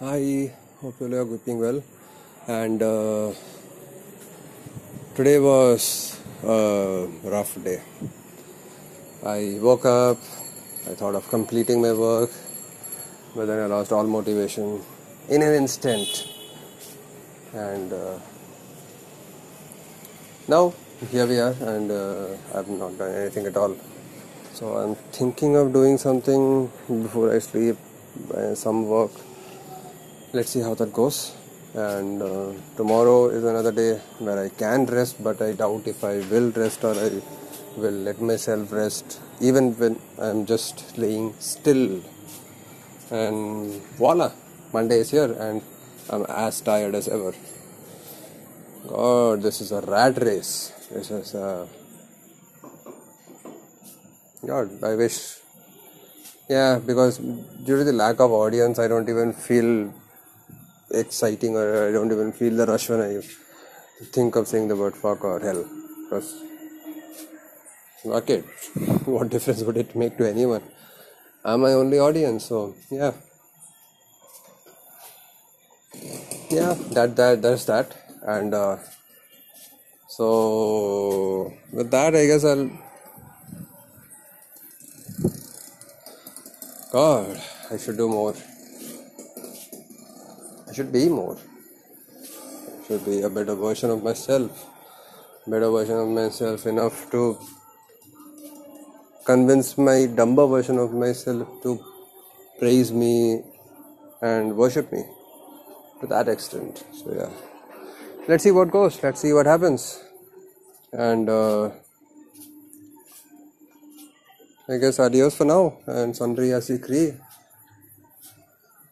Hi, hope you all are keeping well. And uh, today was a rough day. I woke up, I thought of completing my work, but then I lost all motivation in an instant. And uh, now here we are, and uh, I've not done anything at all. So I'm thinking of doing something before I sleep, uh, some work let's see how that goes. And uh, tomorrow is another day where i can rest but i doubt if i will rest or i will let myself rest even when i'm just laying still. And voila monday is here and i'm as tired as ever. God this is a rat race. This is a god i wish yeah because due to the lack of audience i don't even feel exciting or I don't even feel the rush when I think of saying the word fuck or hell. Because fuck it. what difference would it make to anyone? I'm my only audience, so yeah. Yeah, that that that's that. And uh, so with that I guess I'll God, I should do more. Should be more. Should be a better version of myself. Better version of myself enough to convince my dumber version of myself to praise me and worship me to that extent. So yeah. Let's see what goes. Let's see what happens. And uh, I guess adios for now and Sandri Asi Kree.